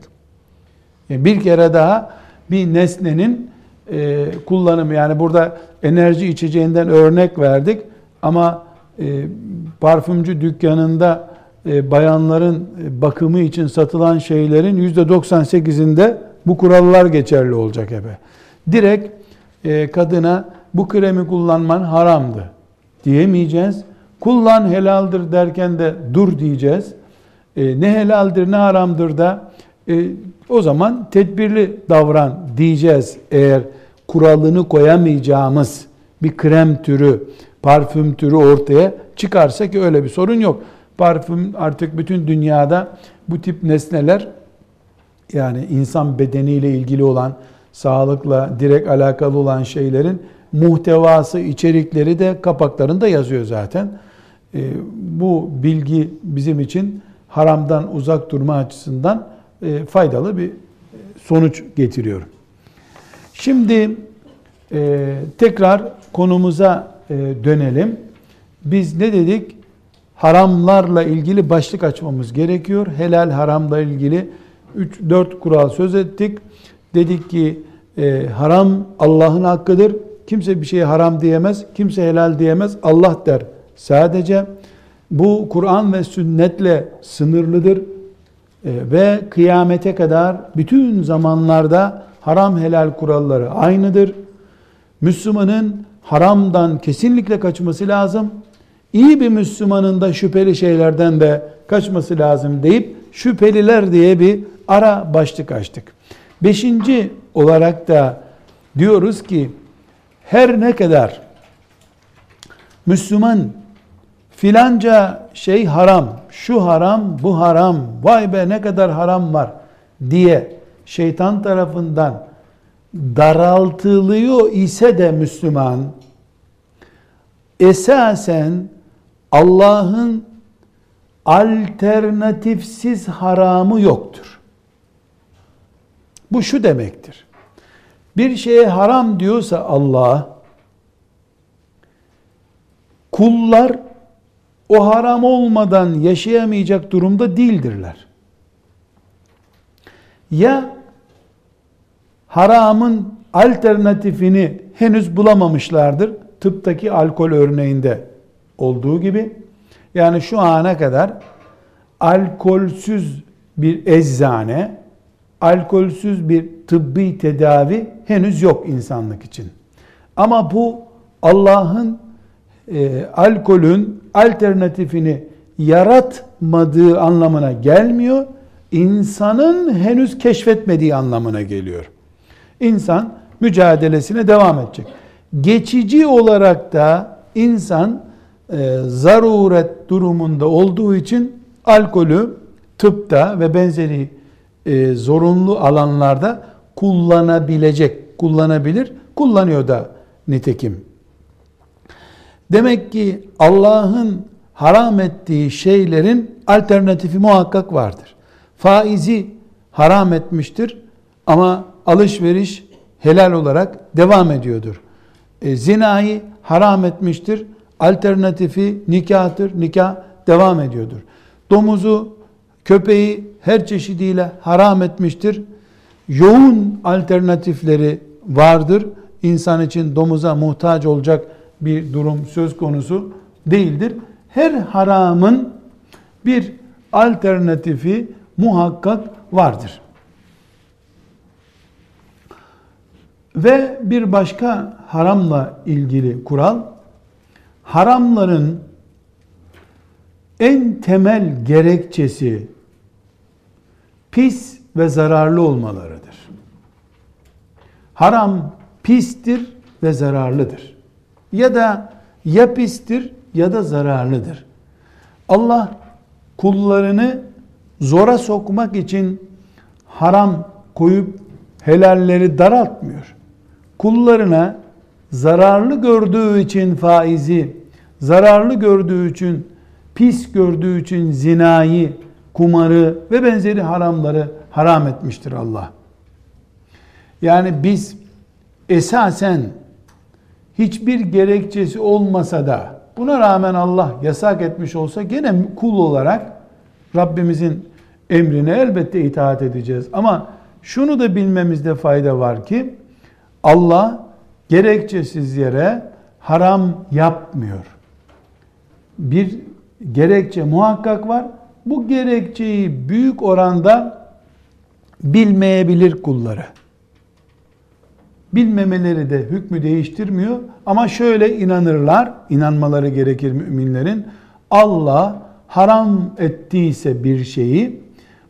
Yani bir kere daha bir nesnenin e, kullanımı yani burada enerji içeceğinden örnek verdik ama e, parfümcü dükkanında e, bayanların e, bakımı için satılan şeylerin yüzde 98'inde bu kurallar geçerli olacak ebe. Direkt e, kadına bu kremi kullanman haramdı diyemeyeceğiz. Kullan helaldir derken de dur diyeceğiz. E, ne helaldir ne haramdır da e, o zaman tedbirli davran diyeceğiz eğer kuralını koyamayacağımız bir krem türü, parfüm türü ortaya çıkarsa ki öyle bir sorun yok. Parfüm artık bütün dünyada bu tip nesneler yani insan bedeniyle ilgili olan, sağlıkla direkt alakalı olan şeylerin muhtevası, içerikleri de kapaklarında yazıyor zaten. E, bu bilgi bizim için haramdan uzak durma açısından e, faydalı bir sonuç getiriyor. Şimdi e, tekrar konumuza e, dönelim. Biz ne dedik? Haramlarla ilgili başlık açmamız gerekiyor. Helal haramla ilgili 3-4 kural söz ettik. Dedik ki e, haram Allah'ın hakkıdır. Kimse bir şeye haram diyemez, kimse helal diyemez. Allah der sadece. Bu Kur'an ve sünnetle sınırlıdır. E, ve kıyamete kadar bütün zamanlarda haram helal kuralları aynıdır. Müslümanın haramdan kesinlikle kaçması lazım. İyi bir Müslümanın da şüpheli şeylerden de kaçması lazım deyip şüpheliler diye bir ara başlık açtık. Beşinci olarak da diyoruz ki her ne kadar Müslüman filanca şey haram, şu haram, bu haram, vay be ne kadar haram var diye şeytan tarafından daraltılıyor ise de Müslüman esasen Allah'ın alternatifsiz haramı yoktur. Bu şu demektir. Bir şeye haram diyorsa Allah kullar o haram olmadan yaşayamayacak durumda değildirler. Ya haramın alternatifini henüz bulamamışlardır. Tıptaki alkol örneğinde olduğu gibi. Yani şu ana kadar alkolsüz bir eczane alkolsüz bir tıbbi tedavi henüz yok insanlık için. Ama bu Allah'ın e, alkolün alternatifini yaratmadığı anlamına gelmiyor. İnsanın henüz keşfetmediği anlamına geliyor. İnsan mücadelesine devam edecek. Geçici olarak da insan e, zaruret durumunda olduğu için alkolü tıpta ve benzeri e, zorunlu alanlarda kullanabilecek, kullanabilir, kullanıyor da nitekim. Demek ki Allah'ın haram ettiği şeylerin alternatifi muhakkak vardır. Faizi haram etmiştir ama alışveriş helal olarak devam ediyordur. E, zinayı haram etmiştir. Alternatifi nikahtır. Nikah devam ediyordur. Domuzu, köpeği her çeşidiyle haram etmiştir. Yoğun alternatifleri vardır. İnsan için domuza muhtaç olacak bir durum söz konusu değildir. Her haramın bir alternatifi muhakkak vardır. Ve bir başka haramla ilgili kural, haramların en temel gerekçesi pis ve zararlı olmalarıdır. Haram pistir ve zararlıdır. Ya da ya pistir ya da zararlıdır. Allah kullarını zora sokmak için haram koyup helalleri daraltmıyor. Kullarına zararlı gördüğü için faizi, zararlı gördüğü için, pis gördüğü için zinayı, kumarı ve benzeri haramları haram etmiştir Allah. Yani biz esasen hiçbir gerekçesi olmasa da buna rağmen Allah yasak etmiş olsa gene kul olarak Rabbimizin emrine elbette itaat edeceğiz. Ama şunu da bilmemizde fayda var ki Allah gerekçesiz yere haram yapmıyor. Bir gerekçe muhakkak var. Bu gerekçeyi büyük oranda bilmeyebilir kulları. Bilmemeleri de hükmü değiştirmiyor ama şöyle inanırlar, inanmaları gerekir müminlerin. Allah haram ettiyse bir şeyi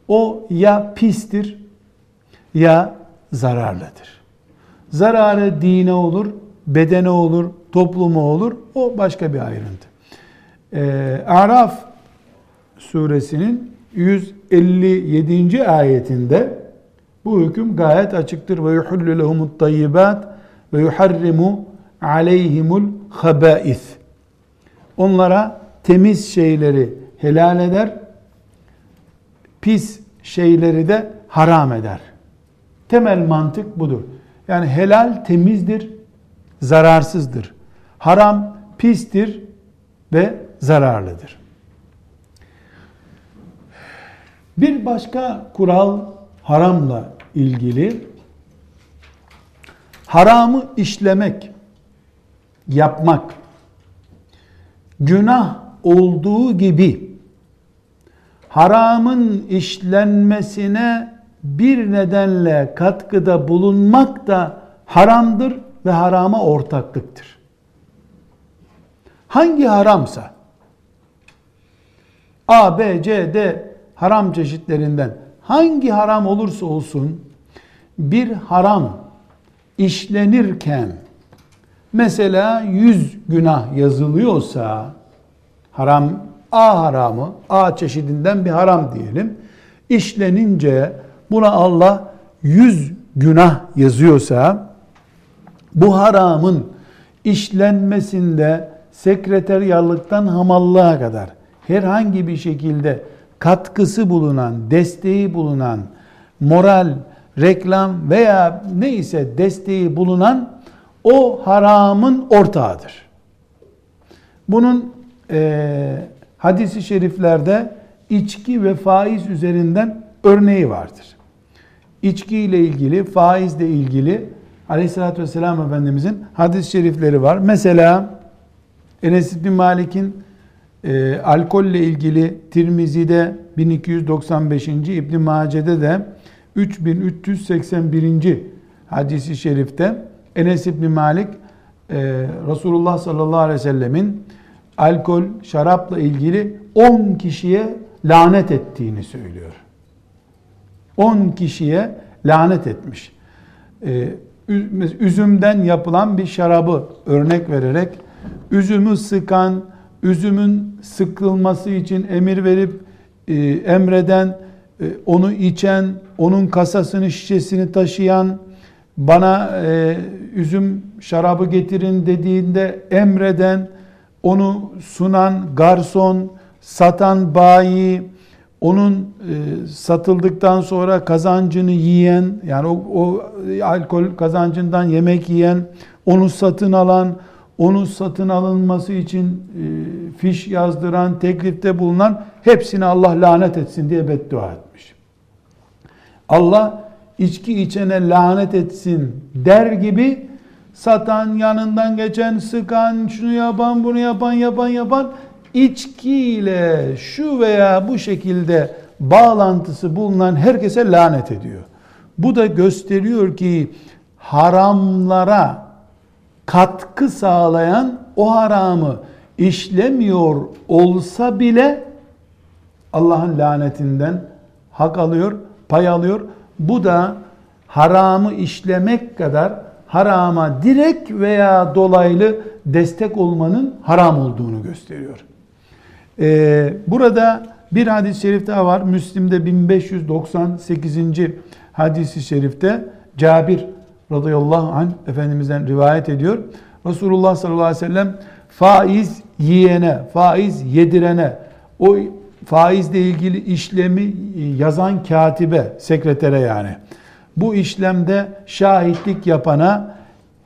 o ya pistir ya zararlıdır. Zararı dine olur, bedene olur, topluma olur. O başka bir ayrıntı. Ee, Araf suresinin 157. ayetinde bu hüküm gayet açıktır. Ve yuhullu lehumut tayyibat ve yuharrimu aleyhimul habais. Onlara temiz şeyleri helal eder, pis şeyleri de haram eder. Temel mantık budur. Yani helal temizdir, zararsızdır. Haram pistir ve zararlıdır. Bir başka kural haramla ilgili haramı işlemek, yapmak günah olduğu gibi haramın işlenmesine bir nedenle katkıda bulunmak da haramdır ve harama ortaklıktır. Hangi haramsa A, B, C, D haram çeşitlerinden hangi haram olursa olsun bir haram işlenirken mesela yüz günah yazılıyorsa haram A haramı A çeşidinden bir haram diyelim işlenince buna Allah yüz günah yazıyorsa bu haramın işlenmesinde sekreteriyallıktan hamallığa kadar herhangi bir şekilde katkısı bulunan, desteği bulunan, moral, reklam veya neyse desteği bulunan o haramın ortağıdır. Bunun e, hadisi şeriflerde içki ve faiz üzerinden örneği vardır. İçki ile ilgili, faizle ilgili Aleyhisselatü Vesselam Efendimizin hadis-i şerifleri var. Mesela Enes bin Malik'in e, alkolle ilgili Tirmizi'de 1295. İbn Mace'de de 3381. hadisi şerifte Enes İbni Malik e, Resulullah sallallahu aleyhi ve sellemin alkol, şarapla ilgili 10 kişiye lanet ettiğini söylüyor. 10 kişiye lanet etmiş. Ee, üzümden yapılan bir şarabı örnek vererek üzümü sıkan, üzümün sıkılması için emir verip e, emreden, e, onu içen, onun kasasını, şişesini taşıyan, bana e, üzüm şarabı getirin dediğinde emreden, onu sunan garson, satan bayi, onun e, satıldıktan sonra kazancını yiyen, yani o, o alkol kazancından yemek yiyen, onu satın alan, onu satın alınması için e, fiş yazdıran, teklifte bulunan hepsini Allah lanet etsin diye beddua etmiş. Allah içki içene lanet etsin der gibi satan, yanından geçen, sıkan, şunu yapan, bunu yapan, yapan, yapan içkiyle şu veya bu şekilde bağlantısı bulunan herkese lanet ediyor. Bu da gösteriyor ki haramlara katkı sağlayan o haramı işlemiyor olsa bile Allah'ın lanetinden hak alıyor, pay alıyor. Bu da haramı işlemek kadar harama direkt veya dolaylı destek olmanın haram olduğunu gösteriyor. Ee, burada bir hadis-i şerif daha var. Müslim'de 1598. hadisi şerifte Cabir radıyallahu anh Efendimiz'den rivayet ediyor. Resulullah sallallahu aleyhi ve sellem faiz yiyene, faiz yedirene, o faizle ilgili işlemi yazan katibe, sekretere yani. Bu işlemde şahitlik yapana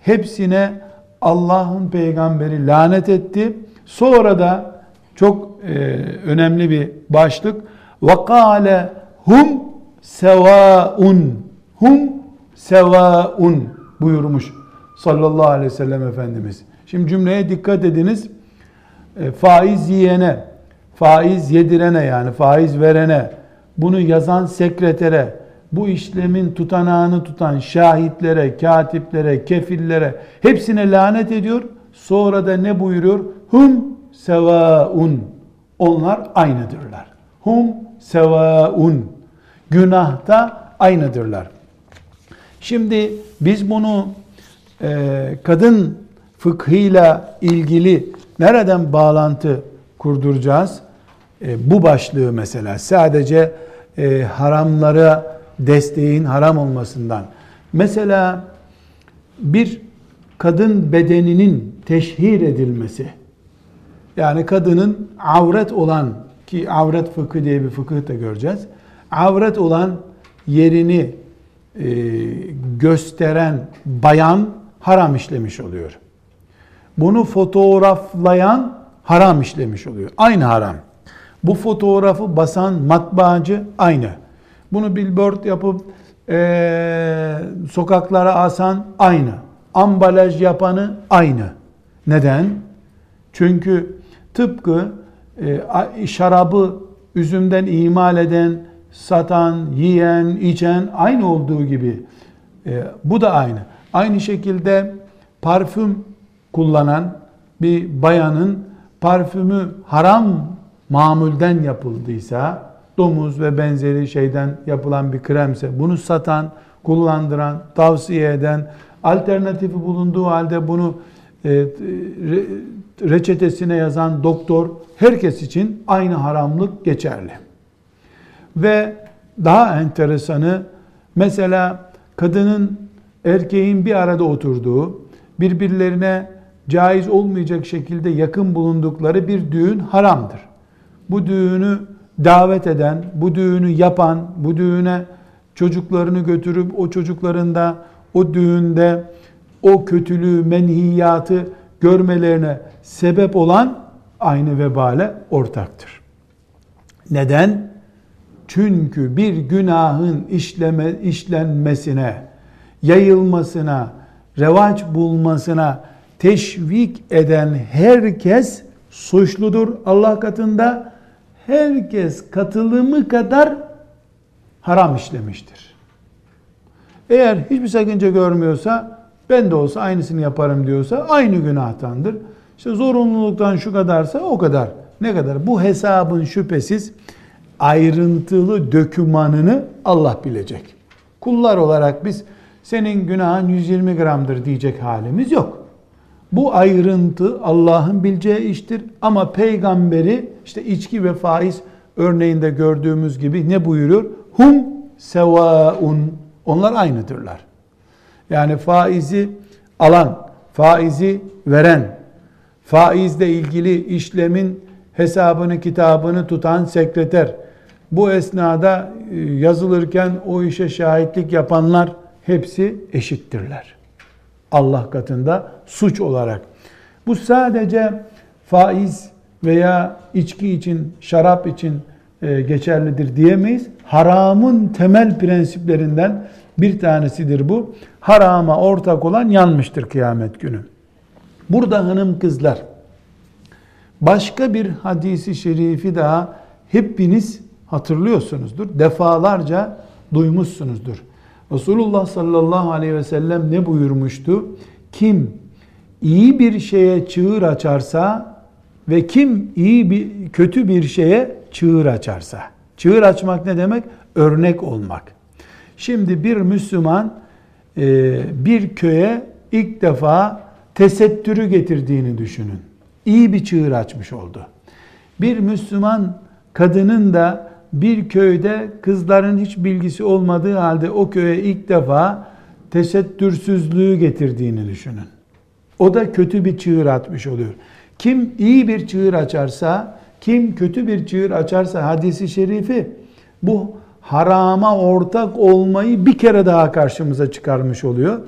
hepsine Allah'ın peygamberi lanet etti. Sonra da çok e, önemli bir başlık. Kâle hum sevaun. Hum sevaun buyurmuş sallallahu aleyhi ve sellem Efendimiz. Şimdi cümleye dikkat ediniz. E, faiz yiyene, faiz yedirene yani faiz verene, bunu yazan sekretere, bu işlemin tutanağını tutan şahitlere, katiplere, kefillere hepsine lanet ediyor. Sonra da ne buyuruyor? Hum sevaun. Onlar aynıdırlar. Hum sevaun. Günahta aynıdırlar. Şimdi biz bunu e, kadın fıkhıyla ilgili nereden bağlantı kurduracağız? E, bu başlığı mesela sadece e, haramlara desteğin haram olmasından. Mesela bir kadın bedeninin teşhir edilmesi, yani kadının avret olan ki avret fıkı diye bir fıkıh da göreceğiz. Avret olan yerini e, gösteren bayan haram işlemiş oluyor. Bunu fotoğraflayan haram işlemiş oluyor. Aynı haram. Bu fotoğrafı basan matbaacı aynı. Bunu billboard yapıp e, sokaklara asan aynı. Ambalaj yapanı aynı. Neden? Çünkü tıpkı e, şarabı üzümden imal eden, satan, yiyen, içen aynı olduğu gibi e, bu da aynı. Aynı şekilde parfüm kullanan bir bayanın parfümü haram mamulden yapıldıysa domuz ve benzeri şeyden yapılan bir kremse bunu satan, kullandıran, tavsiye eden, alternatifi bulunduğu halde bunu e, reçetesine yazan doktor herkes için aynı haramlık geçerli. Ve daha enteresanı mesela kadının erkeğin bir arada oturduğu, birbirlerine caiz olmayacak şekilde yakın bulundukları bir düğün haramdır. Bu düğünü davet eden, bu düğünü yapan, bu düğüne çocuklarını götürüp o çocukların da o düğünde o kötülüğü, menhiyatı görmelerine sebep olan aynı vebale ortaktır. Neden? Çünkü bir günahın işleme, işlenmesine, yayılmasına, revaç bulmasına teşvik eden herkes suçludur Allah katında herkes katılımı kadar haram işlemiştir. Eğer hiçbir sakınca görmüyorsa ben de olsa aynısını yaparım diyorsa aynı günahtandır. İşte zorunluluktan şu kadarsa o kadar. Ne kadar? Bu hesabın şüphesiz ayrıntılı dökümanını Allah bilecek. Kullar olarak biz senin günahın 120 gramdır diyecek halimiz yok. Bu ayrıntı Allah'ın bileceği iştir ama peygamberi işte içki ve faiz örneğinde gördüğümüz gibi ne buyuruyor? Hum sevaun. Onlar aynıdırlar. Yani faizi alan, faizi veren, faizle ilgili işlemin hesabını, kitabını tutan sekreter, bu esnada e, yazılırken o işe şahitlik yapanlar hepsi eşittirler. Allah katında suç olarak. Bu sadece faiz veya içki için, şarap için e, geçerlidir diyemeyiz. Haramın temel prensiplerinden bir tanesidir bu. Harama ortak olan yanmıştır kıyamet günü. Burada hanım kızlar başka bir hadisi şerifi daha hepiniz hatırlıyorsunuzdur. Defalarca duymuşsunuzdur. Resulullah sallallahu aleyhi ve sellem ne buyurmuştu? Kim iyi bir şeye çığır açarsa ve kim iyi bir kötü bir şeye çığır açarsa. Çığır açmak ne demek? Örnek olmak. Şimdi bir Müslüman e, bir köye ilk defa tesettürü getirdiğini düşünün. İyi bir çığır açmış oldu. Bir Müslüman kadının da bir köyde kızların hiç bilgisi olmadığı halde o köye ilk defa tesettürsüzlüğü getirdiğini düşünün. O da kötü bir çığır atmış oluyor. Kim iyi bir çığır açarsa, kim kötü bir çığır açarsa hadisi şerifi bu harama ortak olmayı bir kere daha karşımıza çıkarmış oluyor.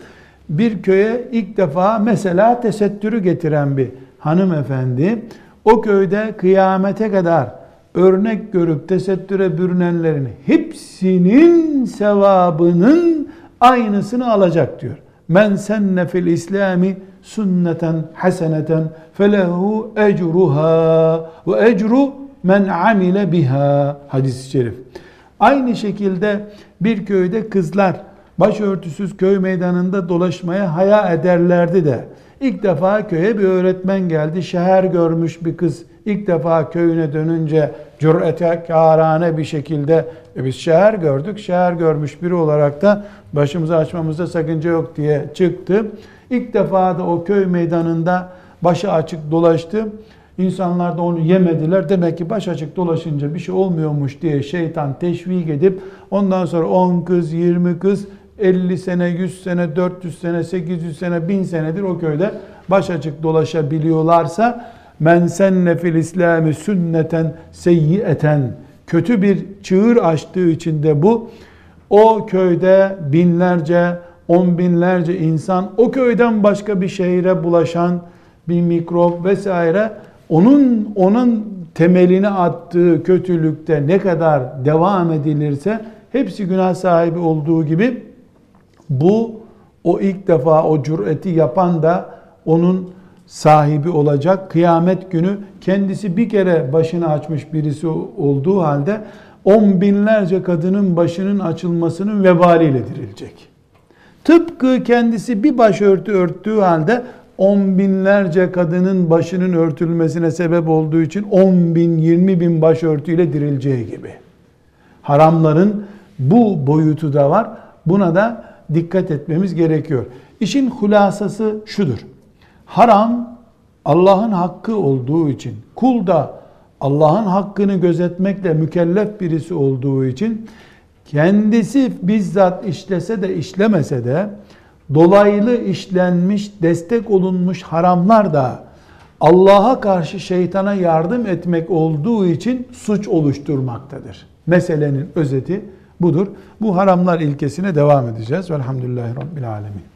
Bir köye ilk defa mesela tesettürü getiren bir hanımefendi o köyde kıyamete kadar örnek görüp tesettüre bürünenlerin hepsinin sevabının aynısını alacak diyor. Men senne fil İslami sünneten haseneten felehu ecruha ve ecru men amile biha hadis-i şerif. Aynı şekilde bir köyde kızlar başörtüsüz köy meydanında dolaşmaya haya ederlerdi de ilk defa köye bir öğretmen geldi. Şehir görmüş bir kız ilk defa köyüne dönünce cürete kârane bir şekilde e biz şehir gördük. Şehir görmüş biri olarak da başımızı açmamızda sakınca yok diye çıktı. İlk defa da o köy meydanında başı açık dolaştı. İnsanlar da onu yemediler. Demek ki baş açık dolaşınca bir şey olmuyormuş diye şeytan teşvik edip ondan sonra 10 kız, 20 kız 50 sene, 100 sene, 400 sene, 800 sene, 1000 senedir o köyde baş açık dolaşabiliyorlarsa men senne fil İslami sünneten seyyieten kötü bir çığır açtığı için de bu o köyde binlerce, on binlerce insan o köyden başka bir şehire bulaşan bir mikrop vesaire onun onun temelini attığı kötülükte ne kadar devam edilirse hepsi günah sahibi olduğu gibi bu o ilk defa o cüreti yapan da onun sahibi olacak. Kıyamet günü kendisi bir kere başını açmış birisi olduğu halde on binlerce kadının başının açılmasının vebaliyle dirilecek. Tıpkı kendisi bir başörtü örttüğü halde on binlerce kadının başının örtülmesine sebep olduğu için on bin, yirmi bin başörtüyle dirileceği gibi. Haramların bu boyutu da var. Buna da dikkat etmemiz gerekiyor. İşin hulasası şudur. Haram Allah'ın hakkı olduğu için, kul da Allah'ın hakkını gözetmekle mükellef birisi olduğu için kendisi bizzat işlese de işlemese de dolaylı işlenmiş, destek olunmuş haramlar da Allah'a karşı şeytana yardım etmek olduğu için suç oluşturmaktadır. Meselenin özeti budur. Bu haramlar ilkesine devam edeceğiz. Velhamdülillahi Rabbil Alemin.